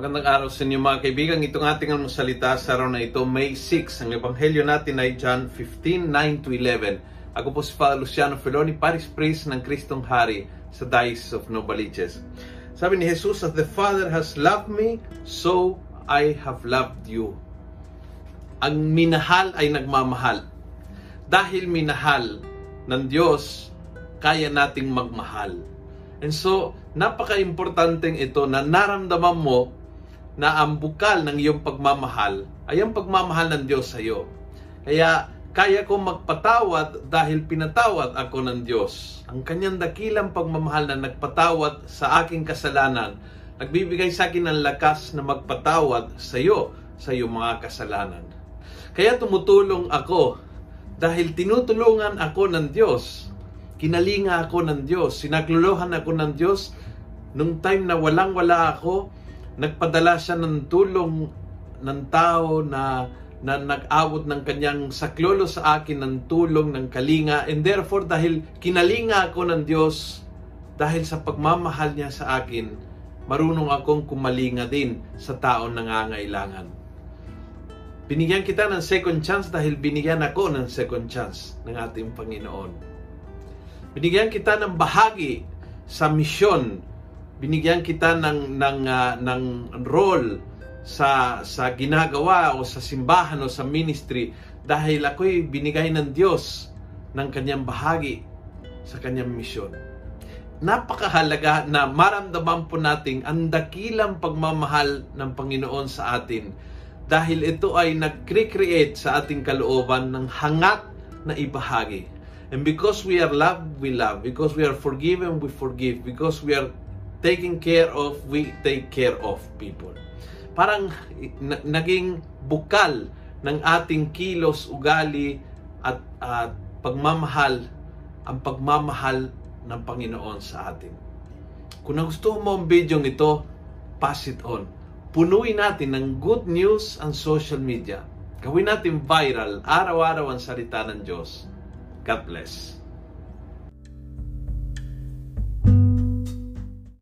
Magandang araw sa inyo mga kaibigan. Itong ating salita sa araw na ito, May 6. Ang ebanghelyo natin ay John 15, 9 to 11. Ako po si Father Luciano Feloni, Paris Priest ng Kristong Hari sa Diocese of Novaliches. Sabi ni Jesus, As the Father has loved me, so I have loved you. Ang minahal ay nagmamahal. Dahil minahal ng Diyos, kaya nating magmahal. And so, napaka-importanteng ito na naramdaman mo na ang bukal ng iyong pagmamahal ay ang pagmamahal ng Diyos sa iyo. Kaya kaya ko magpatawad dahil pinatawad ako ng Diyos. Ang kanyang dakilang pagmamahal na nagpatawad sa aking kasalanan, nagbibigay sa akin ng lakas na magpatawad sa iyo sa iyong mga kasalanan. Kaya tumutulong ako dahil tinutulungan ako ng Diyos. Kinalinga ako ng Diyos. Sinakluluhan ako ng Diyos nung time na walang-wala ako nagpadala siya ng tulong ng tao na na nag-awot ng kanyang saklolo sa akin ng tulong ng kalinga. And therefore dahil kinalinga ako ng Diyos dahil sa pagmamahal niya sa akin marunong akong kumalinga din sa taong nangangailangan. Binigyan kita ng second chance dahil binigyan ako ng second chance ng ating Panginoon. Binigyan kita ng bahagi sa misyon binigyan kita ng ng uh, ng role sa sa ginagawa o sa simbahan o sa ministry dahil ako'y binigay ng Diyos ng kanyang bahagi sa kanyang misyon. Napakahalaga na maramdaman po nating ang dakilang pagmamahal ng Panginoon sa atin dahil ito ay nag-create sa ating kalooban ng hangat na ibahagi. And because we are loved, we love. Because we are forgiven, we forgive. Because we are taking care of, we take care of people. Parang na- naging bukal ng ating kilos, ugali at uh, pagmamahal ang pagmamahal ng Panginoon sa atin. Kung nagustuhan mo ang video ito, pass it on. Punuin natin ng good news ang social media. Gawin natin viral, araw-araw ang salita ng Diyos. God bless.